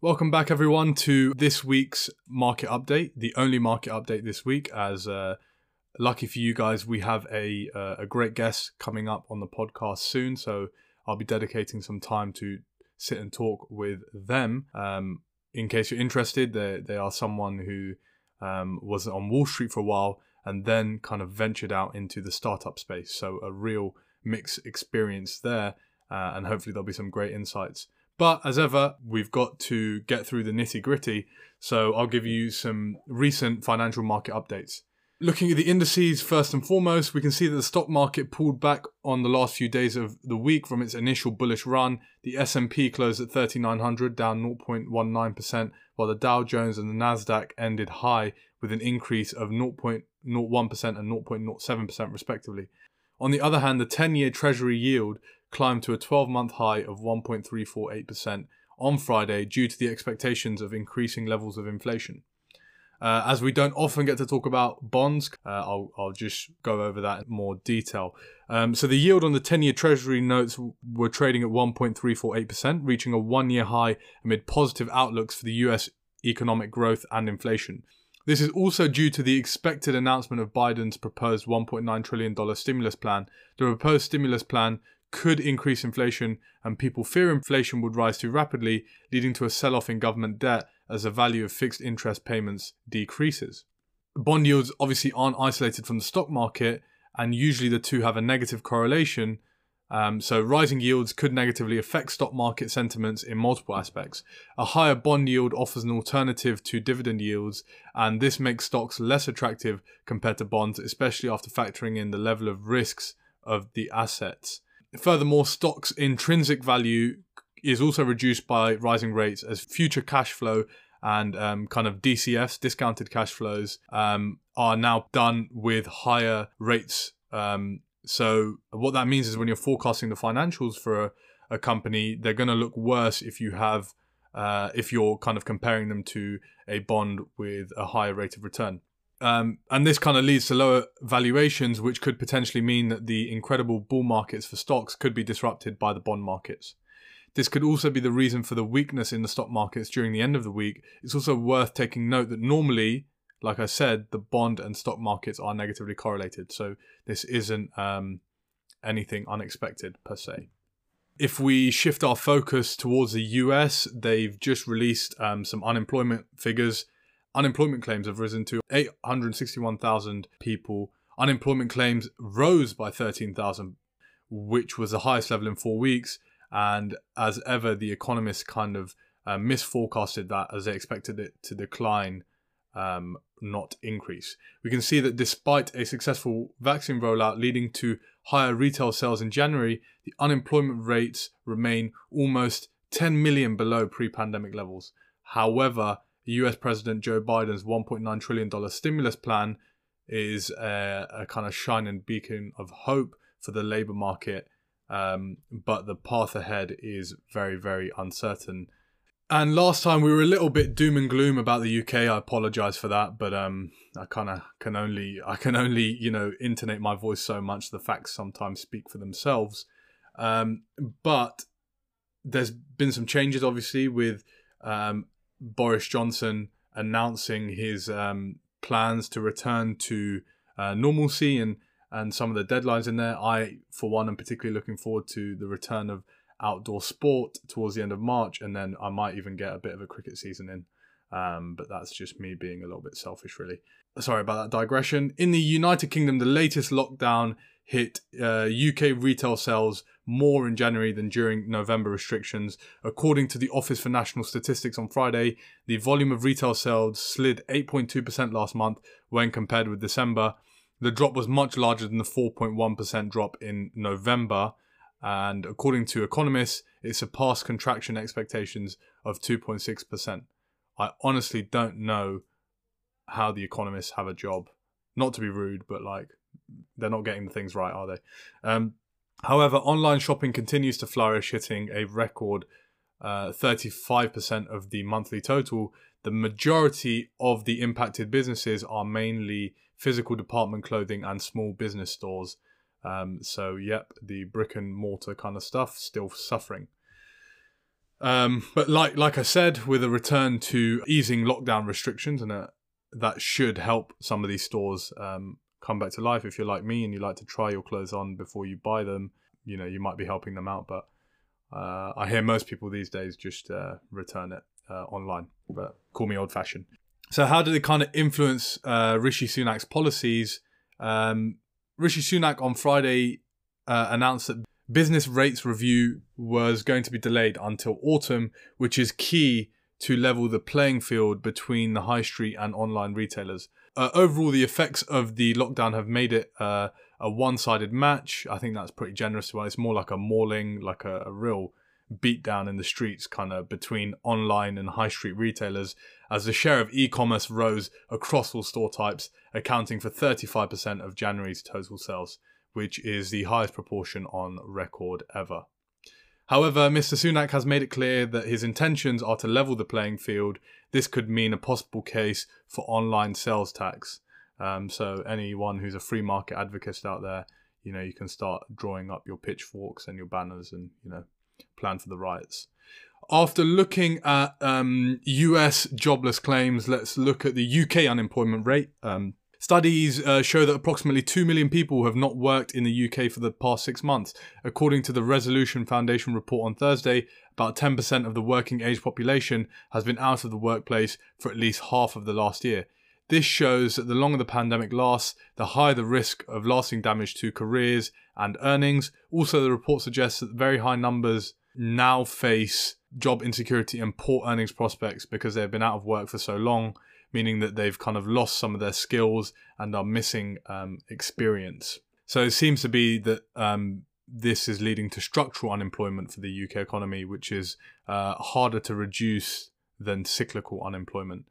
Welcome back, everyone, to this week's market update, the only market update this week. As uh, lucky for you guys, we have a uh, a great guest coming up on the podcast soon, so I'll be dedicating some time to sit and talk with them. Um, in case you're interested, they they are someone who um, was on Wall Street for a while and then kind of ventured out into the startup space. So a real mixed experience there, uh, and hopefully there'll be some great insights. But as ever, we've got to get through the nitty gritty. So I'll give you some recent financial market updates. Looking at the indices first and foremost, we can see that the stock market pulled back on the last few days of the week from its initial bullish run. The S&P closed at 3900 down 0.19%, while the Dow Jones and the Nasdaq ended high with an increase of 0.01% and 0.07% respectively. On the other hand, the 10-year treasury yield climbed to a 12 month high of 1.348% on Friday due to the expectations of increasing levels of inflation. Uh, as we don't often get to talk about bonds, uh, I'll, I'll just go over that in more detail. Um, so the yield on the 10 year Treasury notes were trading at 1.348%, reaching a one year high amid positive outlooks for the US economic growth and inflation. This is also due to the expected announcement of Biden's proposed $1.9 trillion stimulus plan. The proposed stimulus plan could increase inflation, and people fear inflation would rise too rapidly, leading to a sell off in government debt as the value of fixed interest payments decreases. Bond yields obviously aren't isolated from the stock market, and usually the two have a negative correlation. Um, so, rising yields could negatively affect stock market sentiments in multiple aspects. A higher bond yield offers an alternative to dividend yields, and this makes stocks less attractive compared to bonds, especially after factoring in the level of risks of the assets. Furthermore, stocks' intrinsic value is also reduced by rising rates as future cash flow and um, kind of DCFs, discounted cash flows, um, are now done with higher rates. Um, so, what that means is when you're forecasting the financials for a, a company, they're going to look worse if you have, uh, if you're kind of comparing them to a bond with a higher rate of return. Um, and this kind of leads to lower valuations, which could potentially mean that the incredible bull markets for stocks could be disrupted by the bond markets. This could also be the reason for the weakness in the stock markets during the end of the week. It's also worth taking note that normally, like I said, the bond and stock markets are negatively correlated. So this isn't um, anything unexpected per se. If we shift our focus towards the US, they've just released um, some unemployment figures Unemployment claims have risen to 861,000 people. Unemployment claims rose by 13,000, which was the highest level in four weeks. And as ever, the economists kind of uh, misforecasted that as they expected it to decline, um, not increase. We can see that despite a successful vaccine rollout leading to higher retail sales in January, the unemployment rates remain almost 10 million below pre pandemic levels. However, US President Joe Biden's $1.9 trillion stimulus plan is a, a, kind of shining beacon of hope for the labor market. Um, but the path ahead is very, very uncertain. And last time we were a little bit doom and gloom about the UK. I apologise for that, but um, I kind of can only I can only you know intonate my voice so much. The facts sometimes speak for themselves. Um, but there's been some changes, obviously, with um, Boris Johnson announcing his um, plans to return to uh, normalcy and and some of the deadlines in there. I, for one, am particularly looking forward to the return of outdoor sport towards the end of March, and then I might even get a bit of a cricket season in. Um, but that's just me being a little bit selfish, really. Sorry about that digression. In the United Kingdom, the latest lockdown hit uh, UK retail sales more in January than during November restrictions. According to the Office for National Statistics on Friday, the volume of retail sales slid 8.2% last month when compared with December. The drop was much larger than the 4.1% drop in November. And according to economists, it surpassed contraction expectations of 2.6%. I honestly don't know how the economists have a job. Not to be rude, but like they're not getting the things right, are they? Um, however, online shopping continues to flourish, hitting a record uh, 35% of the monthly total. The majority of the impacted businesses are mainly physical department clothing and small business stores. Um, so, yep, the brick and mortar kind of stuff still suffering. Um, but like like I said, with a return to easing lockdown restrictions, and a, that should help some of these stores um, come back to life. If you're like me and you like to try your clothes on before you buy them, you know you might be helping them out. But uh, I hear most people these days just uh, return it uh, online. But call me old fashioned. So how did it kind of influence uh, Rishi Sunak's policies? Um, Rishi Sunak on Friday uh, announced that business rates review was going to be delayed until autumn, which is key to level the playing field between the high street and online retailers. Uh, overall, the effects of the lockdown have made it uh, a one-sided match. I think that's pretty generous. Well, it's more like a mauling, like a, a real beatdown in the streets, kind of between online and high street retailers, as the share of e-commerce rose across all store types, accounting for 35% of January's total sales which is the highest proportion on record ever. However, Mr. Sunak has made it clear that his intentions are to level the playing field. This could mean a possible case for online sales tax. Um, so, anyone who's a free market advocate out there, you know, you can start drawing up your pitchforks and your banners and, you know, plan for the riots. After looking at um, US jobless claims, let's look at the UK unemployment rate. Um, Studies uh, show that approximately 2 million people have not worked in the UK for the past six months. According to the Resolution Foundation report on Thursday, about 10% of the working age population has been out of the workplace for at least half of the last year. This shows that the longer the pandemic lasts, the higher the risk of lasting damage to careers and earnings. Also, the report suggests that very high numbers now face job insecurity and poor earnings prospects because they've been out of work for so long meaning that they've kind of lost some of their skills and are missing um, experience. So it seems to be that um, this is leading to structural unemployment for the UK economy, which is uh, harder to reduce than cyclical unemployment.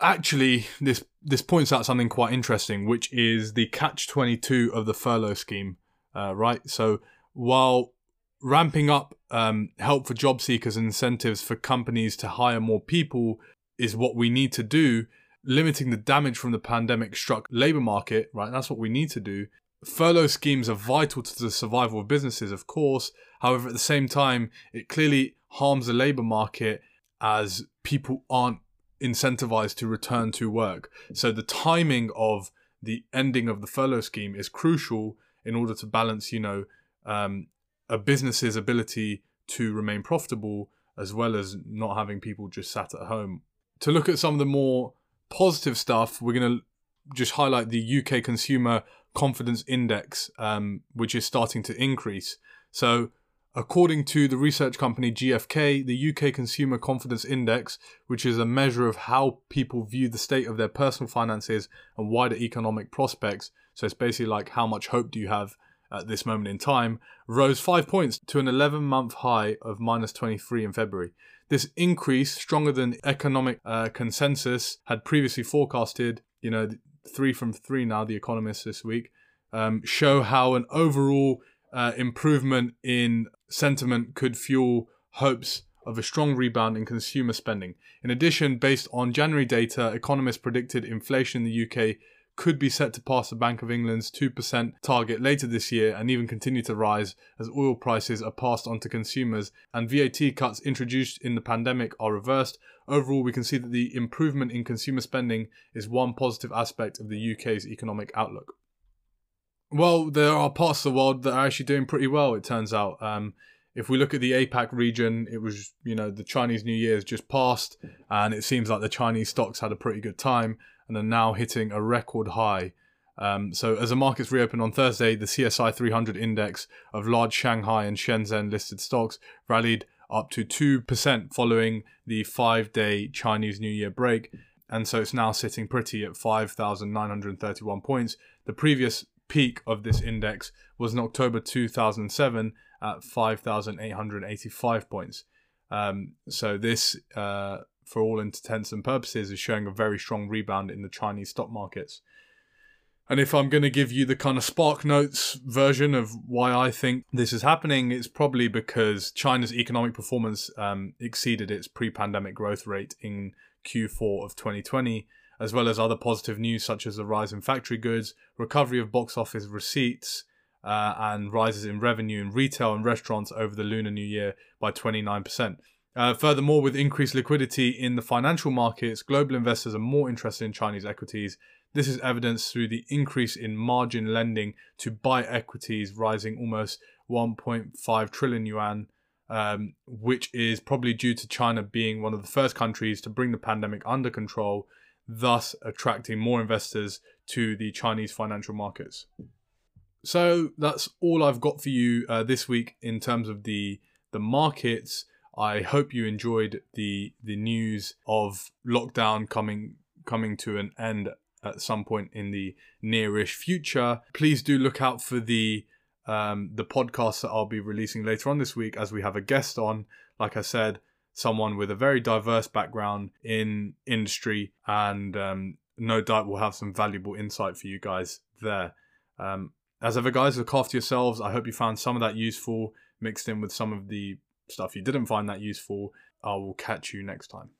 Actually, this this points out something quite interesting, which is the catch twenty two of the furlough scheme. Uh, right, so while ramping up um, help for job seekers and incentives for companies to hire more people is what we need to do. Limiting the damage from the pandemic struck labor market, right? That's what we need to do. Furlough schemes are vital to the survival of businesses, of course. However, at the same time, it clearly harms the labor market as people aren't incentivized to return to work. So the timing of the ending of the furlough scheme is crucial in order to balance, you know, um, a business's ability to remain profitable as well as not having people just sat at home to look at some of the more positive stuff, we're going to just highlight the UK Consumer Confidence Index, um, which is starting to increase. So, according to the research company GfK, the UK Consumer Confidence Index, which is a measure of how people view the state of their personal finances and wider economic prospects, so it's basically like how much hope do you have at this moment in time, rose five points to an 11 month high of minus 23 in February. This increase, stronger than economic uh, consensus had previously forecasted, you know, three from three now, The Economist this week, um, show how an overall uh, improvement in sentiment could fuel hopes of a strong rebound in consumer spending. In addition, based on January data, economists predicted inflation in the UK could be set to pass the Bank of England's 2% target later this year and even continue to rise as oil prices are passed on to consumers and VAT cuts introduced in the pandemic are reversed. Overall, we can see that the improvement in consumer spending is one positive aspect of the UK's economic outlook. Well, there are parts of the world that are actually doing pretty well, it turns out. Um, if we look at the APAC region, it was, you know, the Chinese New Year has just passed, and it seems like the Chinese stocks had a pretty good time and are now hitting a record high. Um, so, as the markets reopened on Thursday, the CSI 300 index of large Shanghai and Shenzhen listed stocks rallied up to 2% following the five day Chinese New Year break. And so it's now sitting pretty at 5,931 points. The previous peak of this index was in October 2007 at 5,885 points. Um, so this uh, for all intents and purposes, is showing a very strong rebound in the Chinese stock markets. And if I'm going to give you the kind of Spark Notes version of why I think this is happening, it's probably because China's economic performance um, exceeded its pre pandemic growth rate in Q4 of 2020, as well as other positive news such as the rise in factory goods, recovery of box office receipts, uh, and rises in revenue in retail and restaurants over the Lunar New Year by 29%. Uh, furthermore, with increased liquidity in the financial markets, global investors are more interested in Chinese equities. This is evidenced through the increase in margin lending to buy equities, rising almost 1.5 trillion yuan, um, which is probably due to China being one of the first countries to bring the pandemic under control, thus attracting more investors to the Chinese financial markets. So that's all I've got for you uh, this week in terms of the the markets. I hope you enjoyed the the news of lockdown coming coming to an end at some point in the nearish future. Please do look out for the um, the podcast that I'll be releasing later on this week as we have a guest on. Like I said, someone with a very diverse background in industry, and um, no doubt will have some valuable insight for you guys there. Um, as ever, guys, look after yourselves. I hope you found some of that useful mixed in with some of the stuff you didn't find that useful. I will catch you next time.